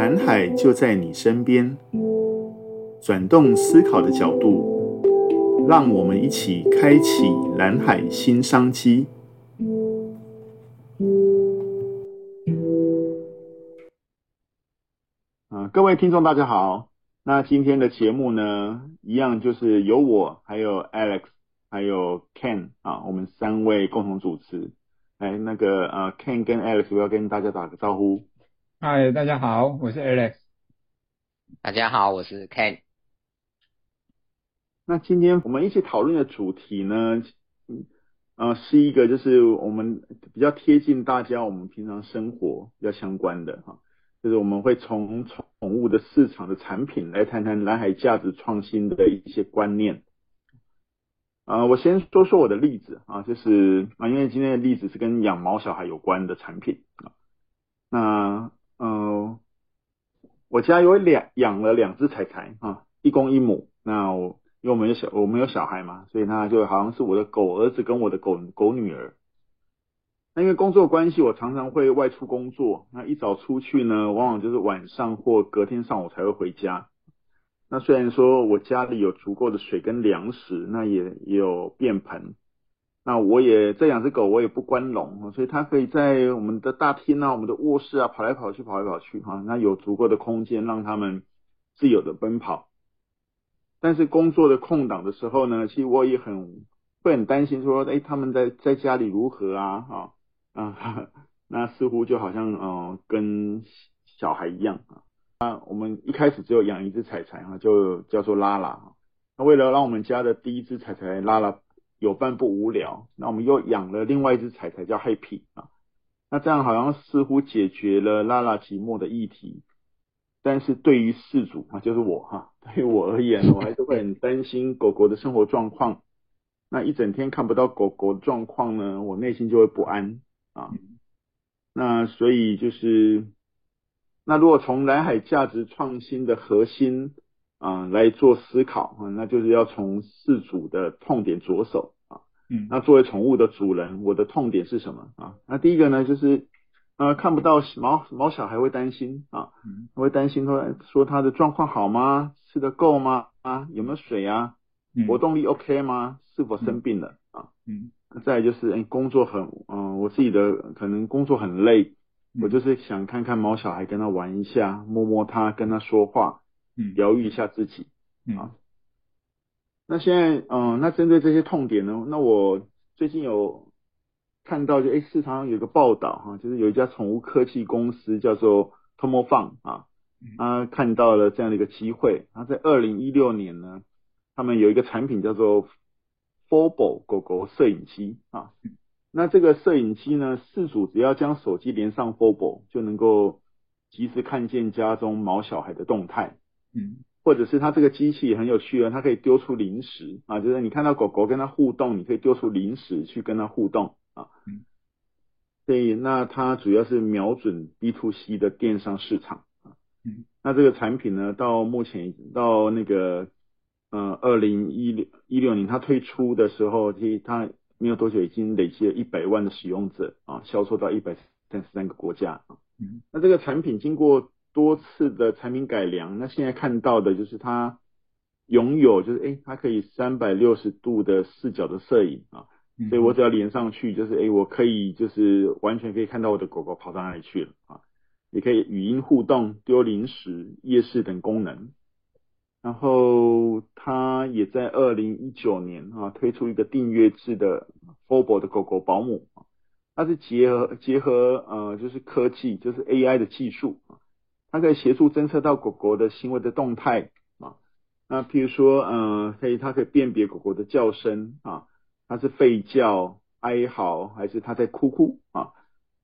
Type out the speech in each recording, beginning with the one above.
蓝海就在你身边，转动思考的角度，让我们一起开启蓝海新商机。啊，各位听众，大家好。那今天的节目呢，一样就是由我、还有 Alex、还有 Ken 啊，我们三位共同主持。来，那个呃，Ken 跟 Alex，我要跟大家打个招呼。嗨，大家好，我是 Alex。大家好，我是 Ken。那今天我们一起讨论的主题呢，呃，是一个就是我们比较贴近大家我们平常生活比较相关的哈，就是我们会从宠物的市场的产品来谈谈蓝海价值创新的一些观念。啊、呃，我先说说我的例子啊，就是啊，因为今天的例子是跟养毛小孩有关的产品啊，那。嗯，我家有两养了两只柴柴啊，一公一母。那我因为我们有小我们有小孩嘛，所以那就好像是我的狗儿子跟我的狗狗女儿。那因为工作关系，我常常会外出工作。那一早出去呢，往往就是晚上或隔天上午才会回家。那虽然说我家里有足够的水跟粮食，那也也有便盆。那我也这两只狗，我也不关笼，所以它可以在我们的大厅啊、我们的卧室啊跑来跑去、跑来跑去哈。那有足够的空间让它们自由的奔跑。但是工作的空档的时候呢，其实我也很会很担心说，哎，他们在在家里如何啊？哈啊，那似乎就好像呃跟小孩一样啊。那我们一开始只有养一只柴柴哈，就叫做拉拉。那为了让我们家的第一只柴柴拉拉。有伴不无聊，那我们又养了另外一只彩彩叫 Happy 啊，那这样好像似乎解决了拉拉寂寞的议题，但是对于事主啊，就是我哈，对于我而言，我还是会很担心狗狗的生活状况。那一整天看不到狗狗的状况呢，我内心就会不安啊。那所以就是，那如果从蓝海价值创新的核心。啊、呃，来做思考啊，那就是要从饲主的痛点着手啊。嗯，那作为宠物的主人，我的痛点是什么啊？那第一个呢，就是呃，看不到毛毛小孩会担心啊，会担心说说他的状况好吗？吃的够吗？啊，有没有水啊？活动力 OK 吗？是否生病了啊？嗯，再来就是，哎，工作很，嗯、呃，我自己的可能工作很累，我就是想看看毛小孩，跟他玩一下，摸摸他，跟他说话。疗愈一下自己，嗯、啊。那现在，嗯、呃，那针对这些痛点呢，那我最近有看到就，就哎，市场上有个报道哈、啊，就是有一家宠物科技公司叫做 TomoFun 啊，他看到了这样的一个机会，他在二零一六年呢，他们有一个产品叫做 Fobo 狗狗摄影机啊。那这个摄影机呢，饲主只要将手机连上 Fobo，就能够及时看见家中毛小孩的动态。嗯，或者是它这个机器很有趣啊，它可以丢出零食啊，就是你看到狗狗跟它互动，你可以丢出零食去跟它互动啊。嗯，所以那它主要是瞄准 B to C 的电商市场啊。嗯，那这个产品呢，到目前到那个呃二零一六一六年它推出的时候，其实它没有多久已经累积了一百万的使用者啊，销售到一百三十三个国家啊。嗯，那这个产品经过。多次的产品改良，那现在看到的就是它拥有，就是诶，它可以三百六十度的视角的摄影啊，所以我只要连上去，就是诶，我可以就是完全可以看到我的狗狗跑到哪里去了啊，也可以语音互动、丢零食、夜视等功能。然后它也在二零一九年啊推出一个订阅制的 Fobo 的狗狗保姆啊，它是结合结合呃就是科技，就是 AI 的技术啊。它可以协助侦测到狗狗的行为的动态啊，那譬如说，嗯，可以它可以辨别狗狗的叫声啊，它是吠叫、哀嚎，还是它在哭哭啊？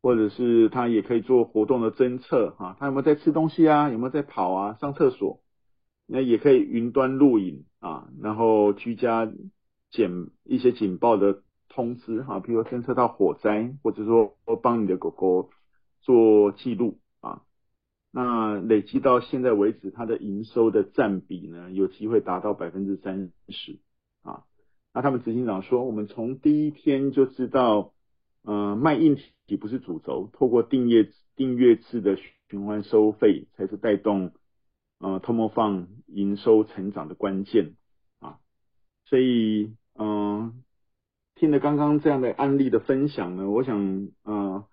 或者是它也可以做活动的侦测啊，它有没有在吃东西啊？有没有在跑啊？上厕所？那也可以云端录影啊，然后居家简一些警报的通知啊，譬如侦测到火灾，或者说帮你的狗狗做记录。那累积到现在为止，它的营收的占比呢，有机会达到百分之三十啊。那他们执行长说，我们从第一天就知道，呃，卖硬体不是主轴，透过订阅订阅制的循环收费才是带动呃 t o m o f 营收成长的关键啊。所以，嗯、呃，听了刚刚这样的案例的分享呢，我想呃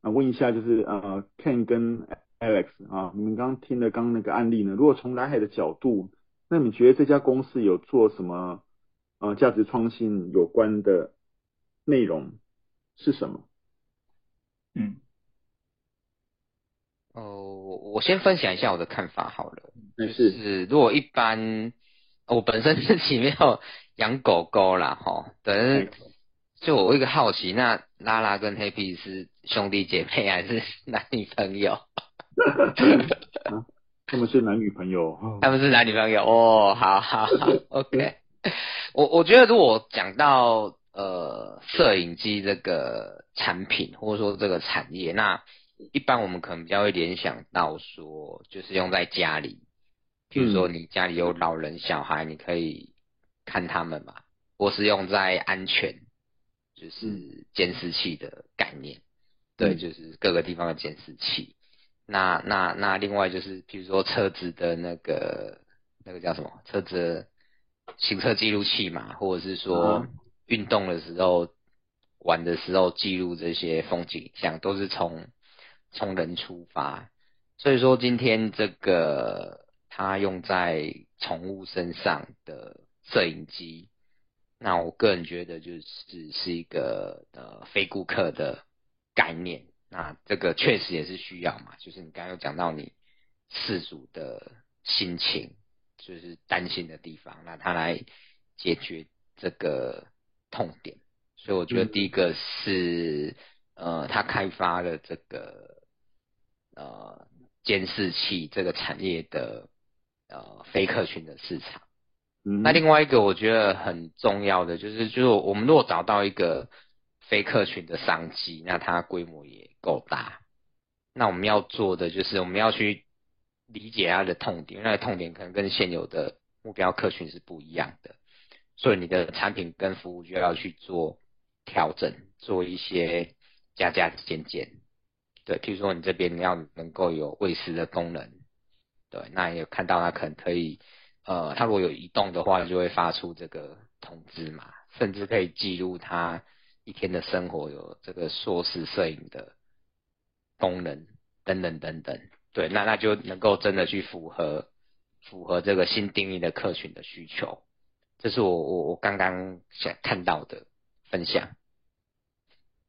啊问一下，就是呃 Ken 跟 Alex 啊，你们刚刚听了刚刚那个案例呢，如果从蓝海的角度，那你觉得这家公司有做什么呃价值创新有关的内容是什么？嗯，哦、呃，我先分享一下我的看法好了。是就是如果一般，我本身自己没有养狗狗啦，哈，等就我一个好奇，那拉拉跟黑皮是兄弟姐妹还是男女朋友？他们是男女朋友，他们是男女朋友哦，好好好，OK。我我觉得如果讲到呃摄影机这个产品或者说这个产业，那一般我们可能比较会联想到说，就是用在家里，譬如说你家里有老人小孩，你可以看他们嘛，或是用在安全，就是监视器的概念，对，就是各个地方的监视器。那那那另外就是，比如说车子的那个那个叫什么？车子的行车记录器嘛，或者是说运动的时候、玩的时候记录这些风景像，都是从从人出发。所以说今天这个它用在宠物身上的摄影机，那我个人觉得就是是一个呃非顾客的概念。那这个确实也是需要嘛，就是你刚刚有讲到你饲主的心情，就是担心的地方，那他来解决这个痛点。所以我觉得第一个是，嗯、呃，他开发了这个呃监视器这个产业的呃非客群的市场。嗯。那另外一个我觉得很重要的就是，就是我们如果找到一个。非客群的商机，那它规模也够大。那我们要做的就是，我们要去理解它的痛点，因为痛点可能跟现有的目标客群是不一样的，所以你的产品跟服务就要去做调整，做一些加加减减。对，譬如说你这边你要能够有喂食的功能，对，那也看到它可能可以，呃，它如果有移动的话，就会发出这个通知嘛，甚至可以记录它。一天的生活有这个硕士摄影的功能，等等等等，对，那那就能够真的去符合符合这个新定义的客群的需求，这是我我我刚刚想看到的分享。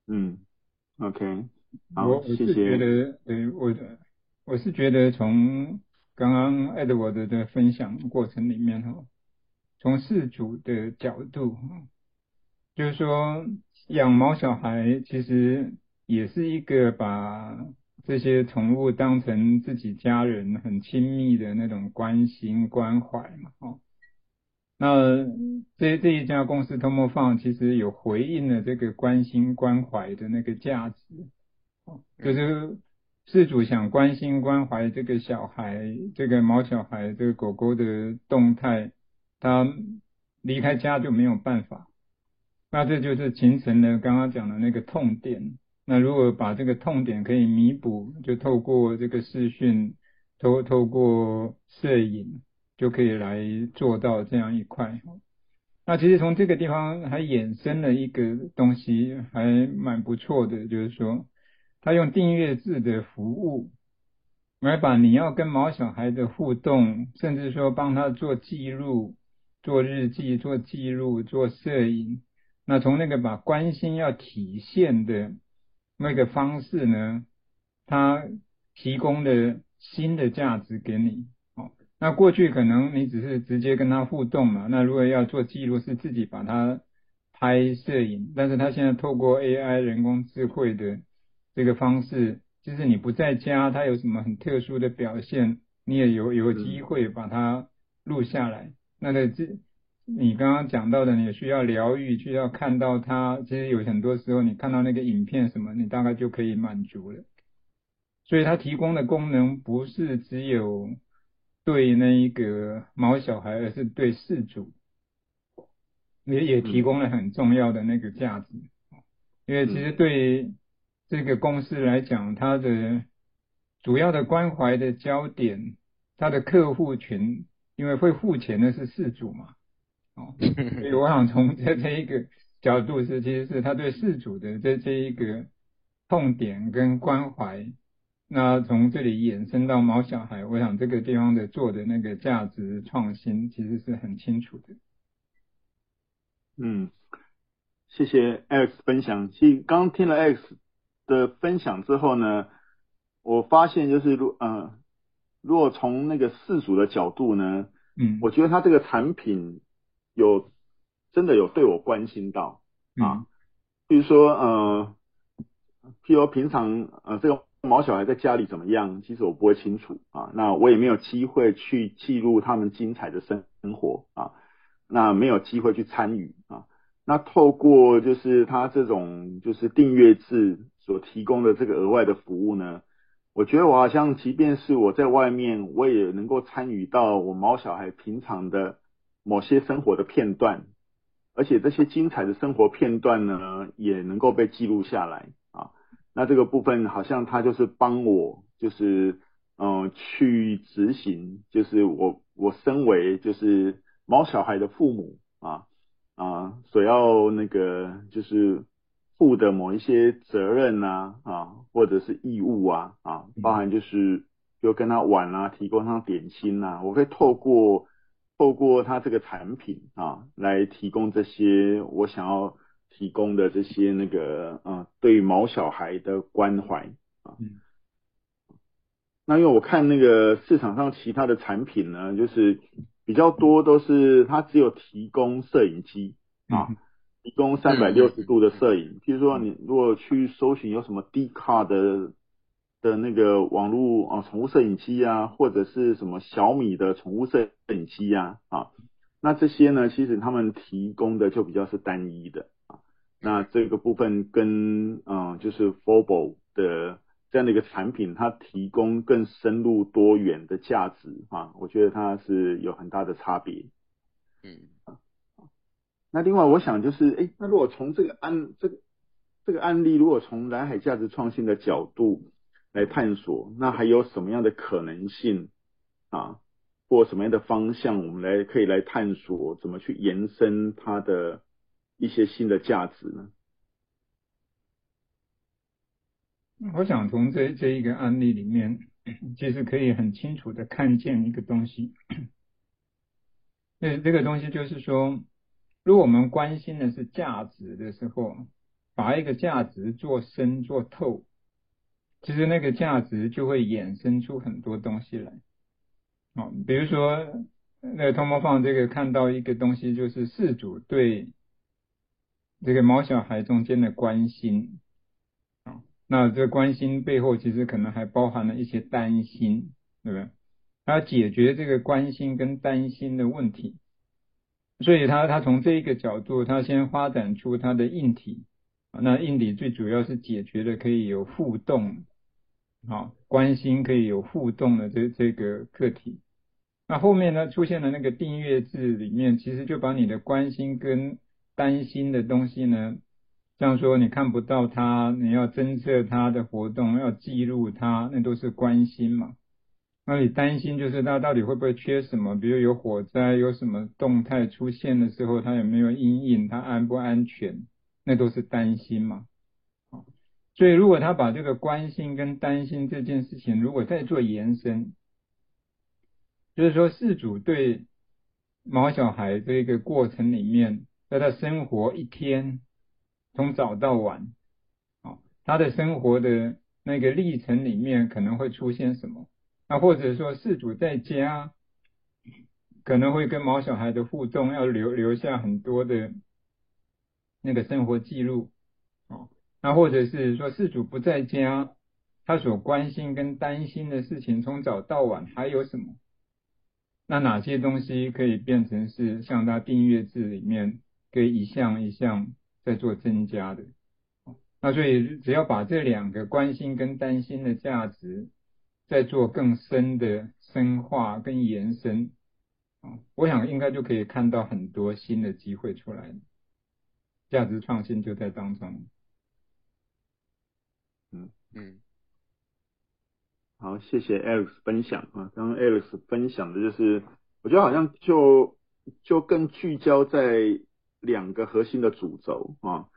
嗯，OK，好，我我是觉得，对，我我是觉得从刚刚 Edward 的分享过程里面哈，从事主的角度，就是说。养毛小孩其实也是一个把这些宠物当成自己家人很亲密的那种关心关怀嘛，哦，那这这一家公司 TomoFun 其实有回应了这个关心关怀的那个价值，哦，就是事主想关心关怀这个小孩，这个毛小孩，这个狗狗的动态，他离开家就没有办法。那这就是形成了刚刚讲的那个痛点。那如果把这个痛点可以弥补，就透过这个视讯，透透过摄影，就可以来做到这样一块。那其实从这个地方还衍生了一个东西，还蛮不错的，就是说，他用订阅制的服务，来把你要跟毛小孩的互动，甚至说帮他做记录、做日记、做记录、做摄影。那从那个把关心要体现的那个方式呢，它提供的新的价值给你。哦，那过去可能你只是直接跟他互动嘛，那如果要做记录是自己把它拍摄影，但是他现在透过 AI 人工智慧的这个方式，就是你不在家，他有什么很特殊的表现，你也有有机会把它录下来。那个这。你刚刚讲到的，你需要疗愈，需要看到它。其实有很多时候，你看到那个影片什么，你大概就可以满足了。所以它提供的功能不是只有对那一个毛小孩，而是对事主，也也提供了很重要的那个价值。因为其实对这个公司来讲，它的主要的关怀的焦点，它的客户群，因为会付钱的是事主嘛，哦，所以我想从这这一个角度是，其实是他对事主的这这一个痛点跟关怀。那从这里衍生到毛小孩，我想这个地方的做的那个价值创新其实是很清楚的。嗯，谢谢 Alex 分享。其实刚听了 Alex 的分享之后呢，我发现就是如嗯，如果从那个事主的角度呢，嗯，我觉得他这个产品有真的有对我关心到啊，比如说呃，譬如平常呃这个。毛小孩在家里怎么样？其实我不会清楚啊，那我也没有机会去记录他们精彩的生活啊，那没有机会去参与啊。那透过就是他这种就是订阅制所提供的这个额外的服务呢，我觉得我好像即便是我在外面，我也能够参与到我毛小孩平常的某些生活的片段，而且这些精彩的生活片段呢，也能够被记录下来啊。那这个部分好像他就是帮我，就是嗯、去执行，就是我我身为就是毛小孩的父母啊啊所要那个就是负的某一些责任呐啊或者是义务啊啊，包含就是就跟他玩啊，提供他点心呐，我会透过透过他这个产品啊来提供这些我想要。提供的这些那个啊，对毛小孩的关怀啊，那因为我看那个市场上其他的产品呢，就是比较多都是它只有提供摄影机啊，提供三百六十度的摄影。譬如说，你如果去搜寻有什么 Dcard 的的那个网络啊，宠物摄影机啊，或者是什么小米的宠物摄影机呀啊，那这些呢，其实他们提供的就比较是单一的啊。那这个部分跟嗯，就是 FOBO 的这样的一个产品，它提供更深入多元的价值啊，我觉得它是有很大的差别。嗯，那另外我想就是，哎，那如果从这个案这个这个案例，如果从蓝海价值创新的角度来探索，那还有什么样的可能性啊，或什么样的方向，我们来可以来探索怎么去延伸它的。一些新的价值呢？我想从这这一个案例里面，其实可以很清楚的看见一个东西。那这个东西就是说，如果我们关心的是价值的时候，把一个价值做深做透，其实那个价值就会衍生出很多东西来。哦，比如说那个通魔放这个看到一个东西，就是事主对。这个毛小孩中间的关心，啊，那这关心背后其实可能还包含了一些担心，对不对？他要解决这个关心跟担心的问题，所以他他从这一个角度，他先发展出他的硬体，那硬体最主要是解决的可以有互动，啊，关心可以有互动的这这个课题。那后面呢，出现了那个订阅制里面，其实就把你的关心跟担心的东西呢，像说你看不到他，你要侦测他的活动，要记录他，那都是关心嘛。那你担心就是他到底会不会缺什么，比如有火灾，有什么动态出现的时候，他有没有阴影，他安不安全，那都是担心嘛。所以如果他把这个关心跟担心这件事情，如果再做延伸，就是说事主对毛小孩这个过程里面。在他生活一天，从早到晚，啊，他的生活的那个历程里面可能会出现什么？那或者说，事主在家可能会跟毛小孩的互动，要留留下很多的那个生活记录，啊，那或者是说，事主不在家，他所关心跟担心的事情，从早到晚还有什么？那哪些东西可以变成是像他订阅制里面？可以一项一项在做增加的，那所以只要把这两个关心跟担心的价值再做更深的深化跟延伸，啊，我想应该就可以看到很多新的机会出来，价值创新就在当中。嗯嗯，好，谢谢 Alex 分享啊。刚刚 Alex 分享的就是，我觉得好像就就更聚焦在两个核心的主轴啊，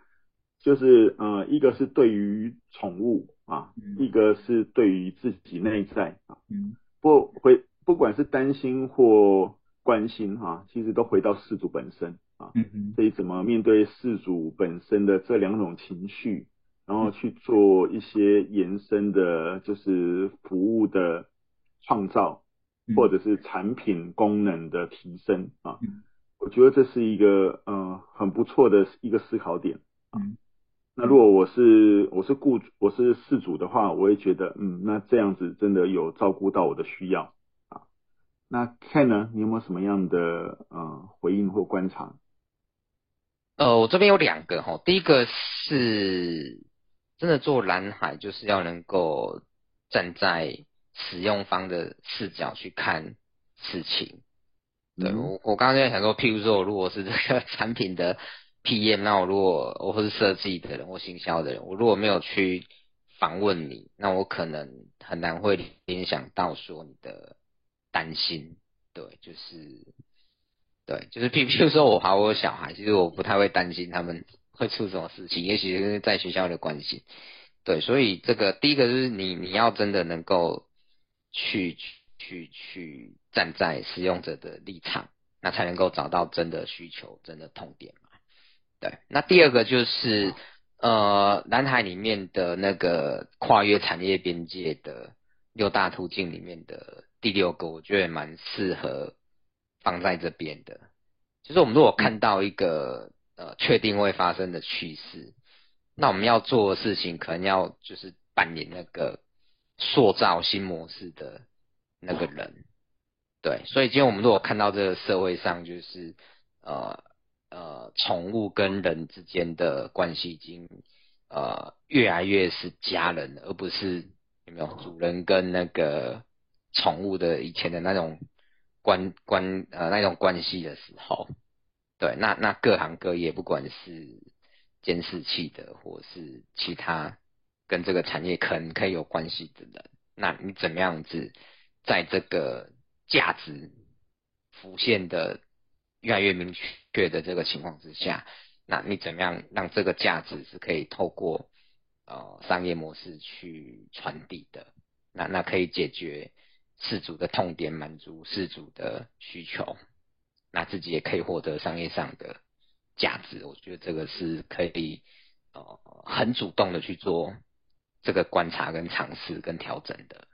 就是呃，一个是对于宠物啊，嗯、一个是对于自己内在啊。嗯，不回不管是担心或关心哈、啊，其实都回到事主本身啊。嗯嗯，所以怎么面对事主本身的这两种情绪？然后去做一些延伸的，就是服务的创造，或者是产品功能的提升啊。我觉得这是一个呃很不错的一个思考点啊。那如果我是我是雇主，我是事主的话，我也觉得嗯，那这样子真的有照顾到我的需要啊。那 Ken 呢？你有没有什么样的呃回应或观察？呃，我这边有两个哈，第一个是。真的做蓝海，就是要能够站在使用方的视角去看事情。对，我，我刚刚在想说，譬如说，我如果是这个 产品的 PM，那我如果我或是设计的人或行销的人，我如果没有去访问你，那我可能很难会联想到说你的担心。对，就是对，就是譬 譬如说我好，我有小孩，其实我不太会担心他们。会出什么事情？也许是在学校的关系，对，所以这个第一个就是你你要真的能够去去去站在使用者的立场，那才能够找到真的需求、真的痛点嘛。对，那第二个就是呃蓝海里面的那个跨越产业边界的六大途径里面的第六个，我觉得蛮适合放在这边的。就是我们如果看到一个。呃，确定会发生的趋势，那我们要做的事情，可能要就是扮演那个塑造新模式的那个人，对。所以今天我们如果看到这个社会上，就是呃呃，宠物跟人之间的关系已经呃越来越是家人，而不是有没有主人跟那个宠物的以前的那种关关呃那种关系的时候。对，那那各行各业，不管是监视器的，或是其他跟这个产业可能可以有关系的人，那你怎么样子在这个价值浮现的越来越明确的这个情况之下，那你怎么样让这个价值是可以透过呃商业模式去传递的？那那可以解决事主的痛点，满足事主的需求。那自己也可以获得商业上的价值，我觉得这个是可以呃很主动的去做这个观察跟尝试跟调整的。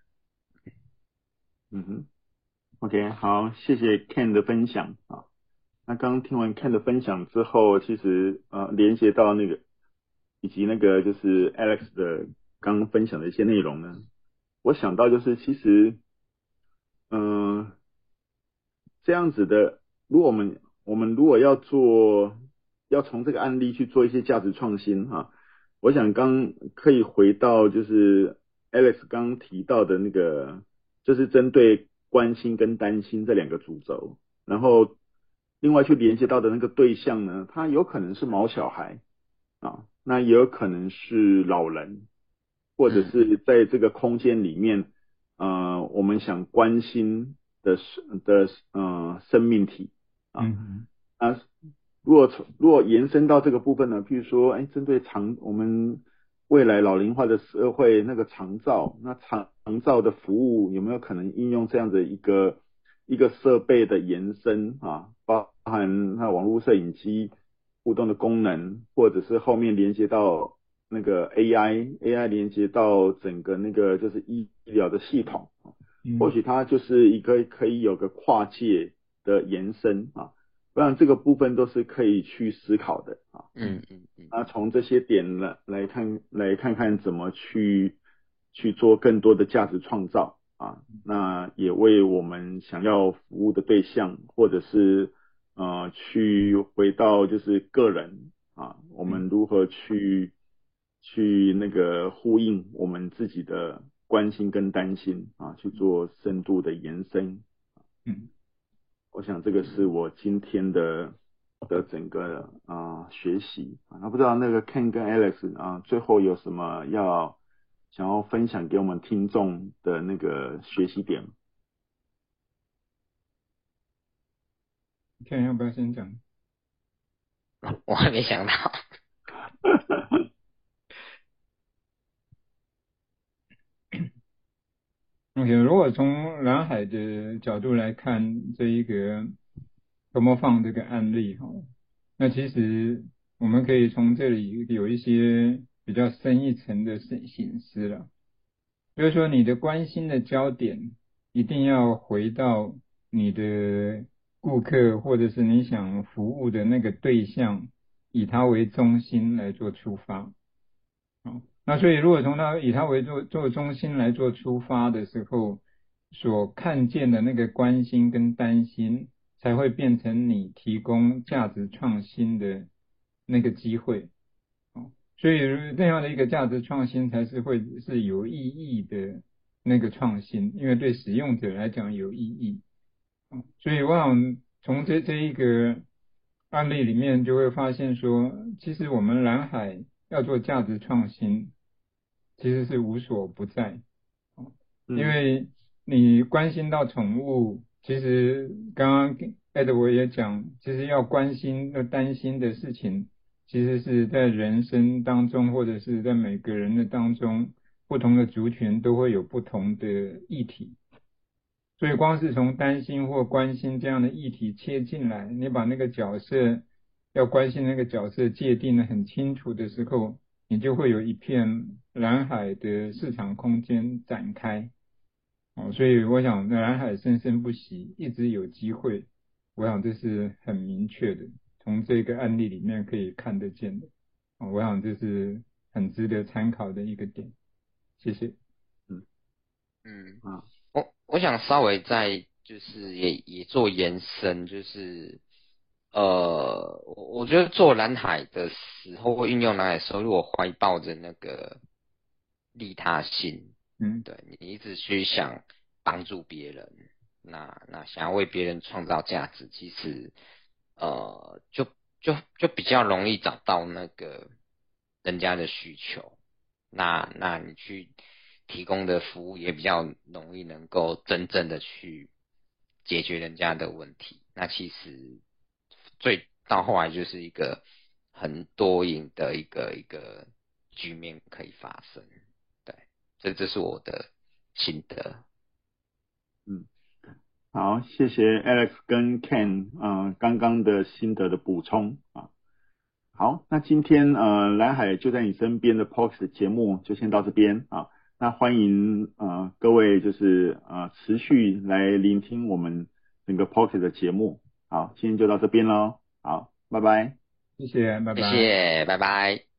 嗯哼，OK，好，谢谢 Ken 的分享啊。那刚刚听完 Ken 的分享之后，其实呃连接到那个以及那个就是 Alex 的刚刚分享的一些内容呢，我想到就是其实嗯、呃、这样子的。如果我们我们如果要做，要从这个案例去做一些价值创新哈，我想刚可以回到就是 Alex 刚提到的那个，就是针对关心跟担心这两个主轴，然后另外去连接到的那个对象呢，他有可能是毛小孩啊，那也有可能是老人，或者是在这个空间里面，呃，我们想关心的的呃生命体。嗯啊，如果从如果延伸到这个部分呢，譬如说，哎，针对长我们未来老龄化的社会，那个长照，那长长照的服务有没有可能应用这样的一个一个设备的延伸啊？包含那网络摄影机互动的功能，或者是后面连接到那个 AI，AI 连接到整个那个就是医医疗的系统，或许它就是一个可以有个跨界。的延伸啊，不然这个部分都是可以去思考的啊。嗯嗯嗯。那从这些点来来看，来看看怎么去去做更多的价值创造啊。那也为我们想要服务的对象，或者是呃，去回到就是个人啊，我们如何去去那个呼应我们自己的关心跟担心啊，去做深度的延伸。嗯。我想这个是我今天的的整个啊、呃、学习啊，那不知道那个 Ken 跟 Alex 啊最后有什么要想要分享给我们听众的那个学习点？看要不要先讲？我还没想到。OK，如果从蓝海的角度来看这一个多么放这个案例哈，那其实我们可以从这里有一些比较深一层的省省思了，就是说你的关心的焦点一定要回到你的。顾客或者是你想服务的那个对象，以他为中心来做出发，好，那所以如果从他以他为做做中心来做出发的时候，所看见的那个关心跟担心，才会变成你提供价值创新的那个机会，哦，所以这样的一个价值创新才是会是有意义的那个创新，因为对使用者来讲有意义。哦所以我想从这这一个案例里面就会发现说，其实我们蓝海要做价值创新，其实是无所不在。因为你关心到宠物，其实刚刚 Edward 也讲，其实要关心、要担心的事情，其实是在人生当中，或者是在每个人的当中，不同的族群都会有不同的议题。所以，光是从担心或关心这样的议题切进来，你把那个角色要关心那个角色界定的很清楚的时候，你就会有一片蓝海的市场空间展开。哦，所以我想，蓝海生生不息，一直有机会。我想这是很明确的，从这个案例里面可以看得见的。哦，我想这是很值得参考的一个点。谢谢。嗯嗯啊。我我想稍微再就是也也做延伸，就是呃，我我觉得做蓝海的时候或运用蓝海的时候，如果怀抱着那个利他心，嗯，对，你一直去想帮助别人，那那想要为别人创造价值，其实呃，就就就比较容易找到那个人家的需求，那那你去。提供的服务也比较容易能够真正的去解决人家的问题，那其实最到后来就是一个很多赢的一个一个局面可以发生，对，这这是我的心得。嗯，好，谢谢 Alex 跟 Ken 啊、呃，刚刚的心得的补充啊。好，那今天呃蓝海就在你身边的 Podcast 节目就先到这边啊。那欢迎呃各位就是呃持续来聆听我们整个 Podcast 的节目，好，今天就到这边喽，好，拜拜，谢谢，拜拜，谢谢，拜拜。